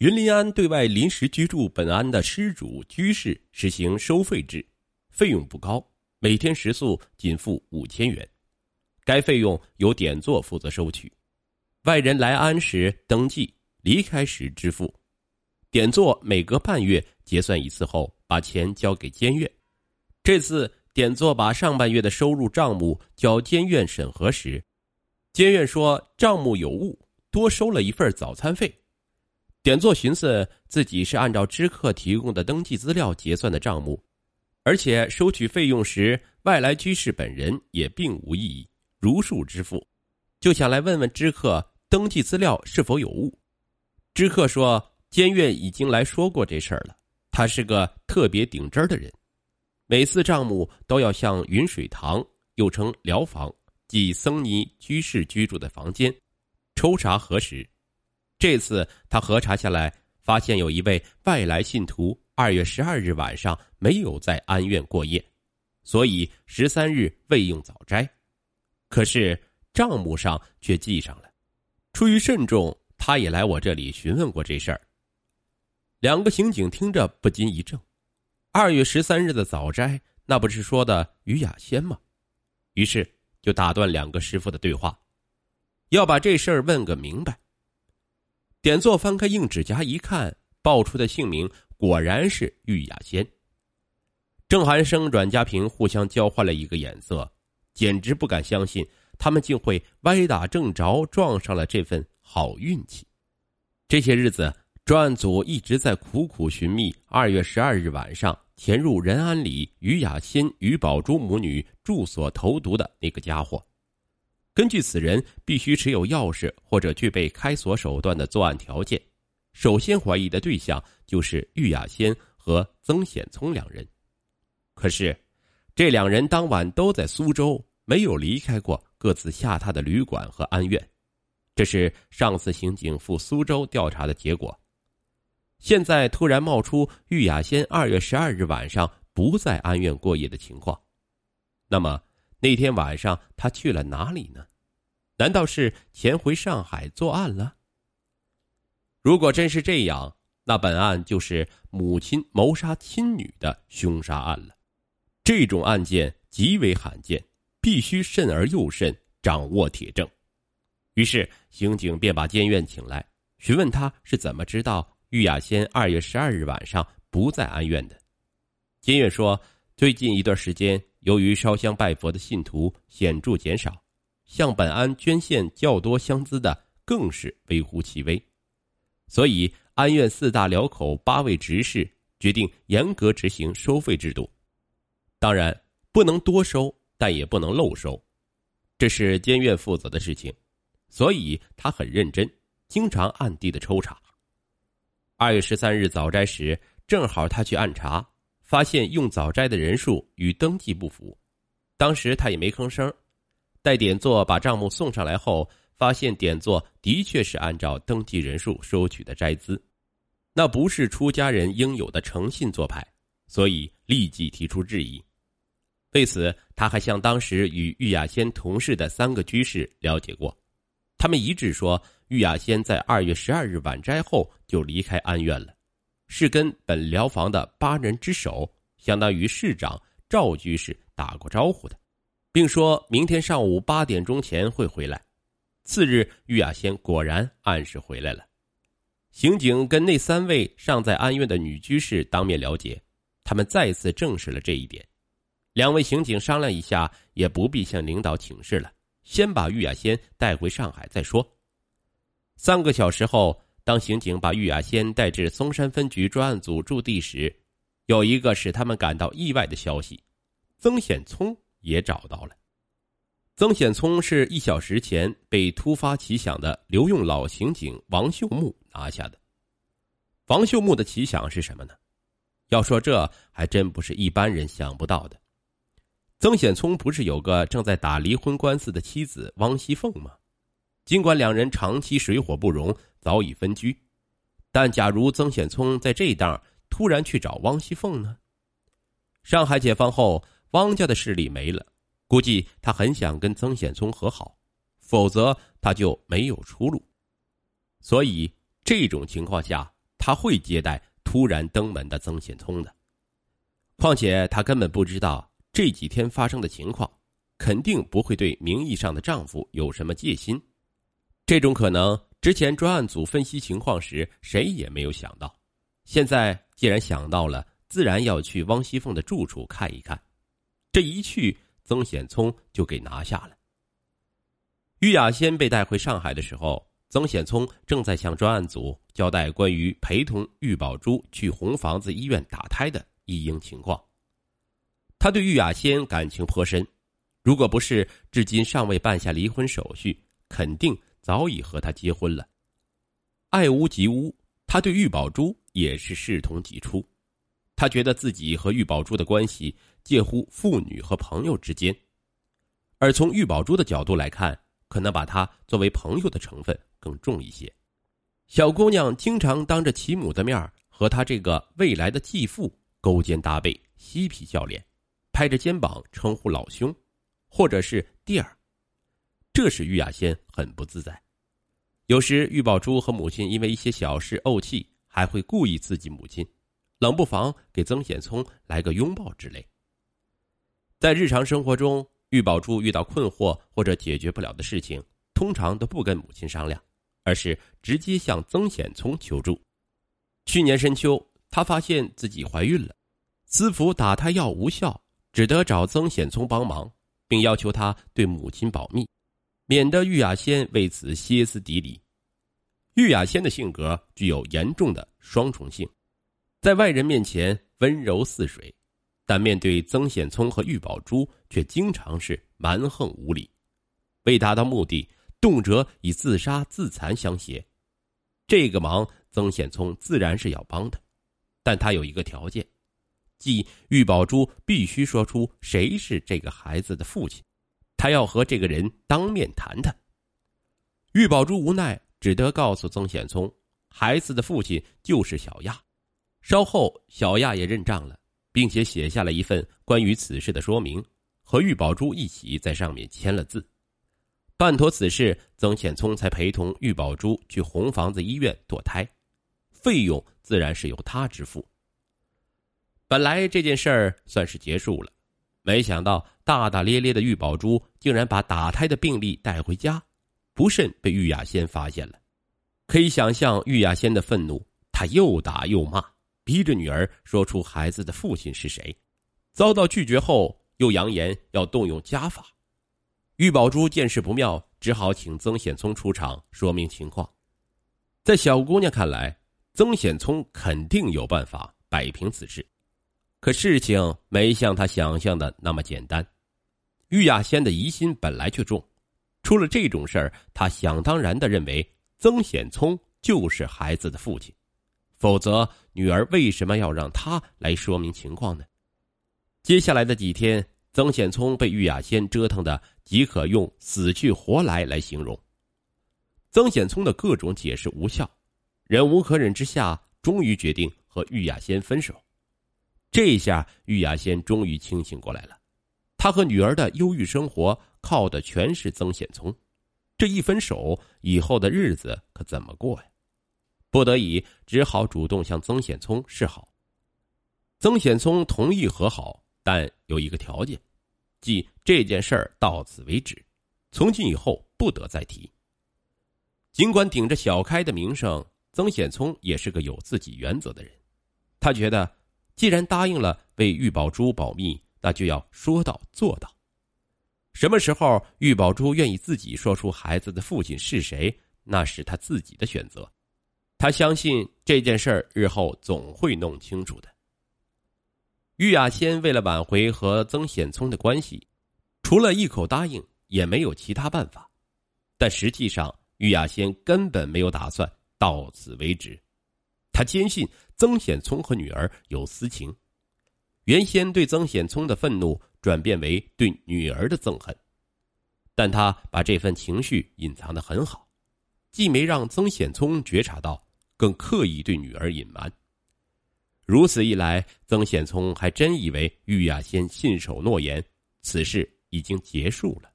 云林安对外临时居住本安的失主居士实行收费制，费用不高，每天食宿仅付五千元，该费用由典座负责收取。外人来安时登记，离开时支付。典座每隔半月结算一次后，把钱交给监院。这次典座把上半月的收入账目交监院审核时，监院说账目有误，多收了一份早餐费。点座寻思自己是按照知客提供的登记资料结算的账目，而且收取费用时外来居士本人也并无异议，如数支付，就想来问问知客登记资料是否有误。知客说，监院已经来说过这事儿了，他是个特别顶真的人，每次账目都要向云水堂（又称疗房，即僧尼居士居住的房间）抽查核实。这次他核查下来，发现有一位外来信徒二月十二日晚上没有在安院过夜，所以十三日未用早斋。可是账目上却记上了。出于慎重，他也来我这里询问过这事儿。两个刑警听着不禁一怔：二月十三日的早斋，那不是说的于雅仙吗？于是就打断两个师傅的对话，要把这事儿问个明白。点座翻开硬纸夹一看，报出的姓名果然是玉雅仙。郑寒生、阮家平互相交换了一个眼色，简直不敢相信他们竟会歪打正着撞上了这份好运气。这些日子，专案组一直在苦苦寻觅二月十二日晚上潜入仁安里于雅仙、于宝珠母女住所投毒的那个家伙。根据此人必须持有钥匙或者具备开锁手段的作案条件，首先怀疑的对象就是玉雅仙和曾显聪两人。可是，这两人当晚都在苏州，没有离开过各自下榻的旅馆和安院。这是上次刑警赴苏州调查的结果。现在突然冒出玉雅仙二月十二日晚上不在安院过夜的情况，那么？那天晚上他去了哪里呢？难道是潜回上海作案了？如果真是这样，那本案就是母亲谋杀亲女的凶杀案了。这种案件极为罕见，必须慎而又慎，掌握铁证。于是刑警便把监院请来，询问他是怎么知道玉雅仙二月十二日晚上不在安院的。监院说，最近一段时间。由于烧香拜佛的信徒显著减少，向本安捐献较多香资的更是微乎其微，所以安院四大寮口八位执事决定严格执行收费制度。当然不能多收，但也不能漏收，这是监院负责的事情，所以他很认真，经常暗地的抽查。二月十三日早斋时，正好他去暗查。发现用早斋的人数与登记不符，当时他也没吭声。待点座把账目送上来后，发现点座的确是按照登记人数收取的斋资，那不是出家人应有的诚信做派，所以立即提出质疑。为此，他还向当时与玉雅仙同事的三个居士了解过，他们一致说，玉雅仙在二月十二日晚斋后就离开安院了。是跟本疗房的八人之首，相当于市长赵居士打过招呼的，并说明天上午八点钟前会回来。次日，玉雅仙果然按时回来了。刑警跟那三位尚在安院的女居士当面了解，他们再次证实了这一点。两位刑警商量一下，也不必向领导请示了，先把玉雅仙带回上海再说。三个小时后。当刑警把玉雅仙带至松山分局专案组驻地时，有一个使他们感到意外的消息：曾显聪也找到了。曾显聪是一小时前被突发奇想的留用老刑警王秀木拿下的。王秀木的奇想是什么呢？要说这还真不是一般人想不到的。曾显聪不是有个正在打离婚官司的妻子汪熙凤吗？尽管两人长期水火不容，早已分居，但假如曾显聪在这档突然去找汪熙凤呢？上海解放后，汪家的势力没了，估计他很想跟曾显聪和好，否则他就没有出路。所以这种情况下，他会接待突然登门的曾显聪的。况且他根本不知道这几天发生的情况，肯定不会对名义上的丈夫有什么戒心。这种可能，之前专案组分析情况时谁也没有想到。现在既然想到了，自然要去汪熙凤的住处看一看。这一去，曾显聪就给拿下了。玉雅仙被带回上海的时候。曾显聪正在向专案组交代关于陪同玉宝珠去红房子医院打胎的一应情况。他对玉雅仙感情颇深，如果不是至今尚未办下离婚手续，肯定早已和她结婚了。爱屋及乌，他对玉宝珠也是视同己出。他觉得自己和玉宝珠的关系介乎父女和朋友之间，而从玉宝珠的角度来看，可能把他作为朋友的成分。更重一些，小姑娘经常当着其母的面和她这个未来的继父勾肩搭背、嬉皮笑脸，拍着肩膀称呼老兄，或者是弟儿，这使玉雅仙很不自在。有时玉宝珠和母亲因为一些小事怄气，还会故意刺激母亲，冷不防给曾显聪来个拥抱之类。在日常生活中，玉宝珠遇到困惑或者解决不了的事情，通常都不跟母亲商量。而是直接向曾显聪求助。去年深秋，她发现自己怀孕了，私服打胎药无效，只得找曾显聪帮忙，并要求他对母亲保密，免得玉雅仙为此歇斯底里。玉雅仙的性格具有严重的双重性，在外人面前温柔似水，但面对曾显聪和玉宝珠，却经常是蛮横无理。为达到目的。动辄以自杀自残相胁，这个忙曾显聪自然是要帮的，但他有一个条件，即玉宝珠必须说出谁是这个孩子的父亲，他要和这个人当面谈谈。玉宝珠无奈，只得告诉曾显聪，孩子的父亲就是小亚。稍后，小亚也认账了，并且写下了一份关于此事的说明，和玉宝珠一起在上面签了字。办妥此事，曾显聪才陪同玉宝珠去红房子医院堕胎，费用自然是由他支付。本来这件事儿算是结束了，没想到大大咧咧的玉宝珠竟然把打胎的病历带回家，不慎被玉雅仙发现了。可以想象玉雅仙的愤怒，她又打又骂，逼着女儿说出孩子的父亲是谁。遭到拒绝后，又扬言要动用家法。玉宝珠见势不妙，只好请曾显聪出场说明情况。在小姑娘看来，曾显聪肯定有办法摆平此事，可事情没像她想象的那么简单。玉雅仙的疑心本来就重，出了这种事儿，她想当然的认为曾显聪就是孩子的父亲，否则女儿为什么要让他来说明情况呢？接下来的几天。曾显聪被玉雅仙折腾的，即可用死去活来来形容。曾显聪的各种解释无效，忍无可忍之下，终于决定和玉雅仙分手。这下玉雅仙终于清醒过来了，她和女儿的忧郁生活靠的全是曾显聪，这一分手以后的日子可怎么过呀？不得已，只好主动向曾显聪示好。曾显聪同意和好。但有一个条件，即这件事儿到此为止，从今以后不得再提。尽管顶着小开的名声，曾显聪也是个有自己原则的人。他觉得，既然答应了为玉宝珠保密，那就要说到做到。什么时候玉宝珠愿意自己说出孩子的父亲是谁，那是他自己的选择。他相信这件事儿日后总会弄清楚的。玉雅仙为了挽回和曾显聪的关系，除了一口答应，也没有其他办法。但实际上，玉雅仙根本没有打算到此为止。他坚信曾显聪和女儿有私情，原先对曾显聪的愤怒转变为对女儿的憎恨。但他把这份情绪隐藏的很好，既没让曾显聪觉察到，更刻意对女儿隐瞒。如此一来，曾显聪还真以为玉雅仙信守诺言，此事已经结束了。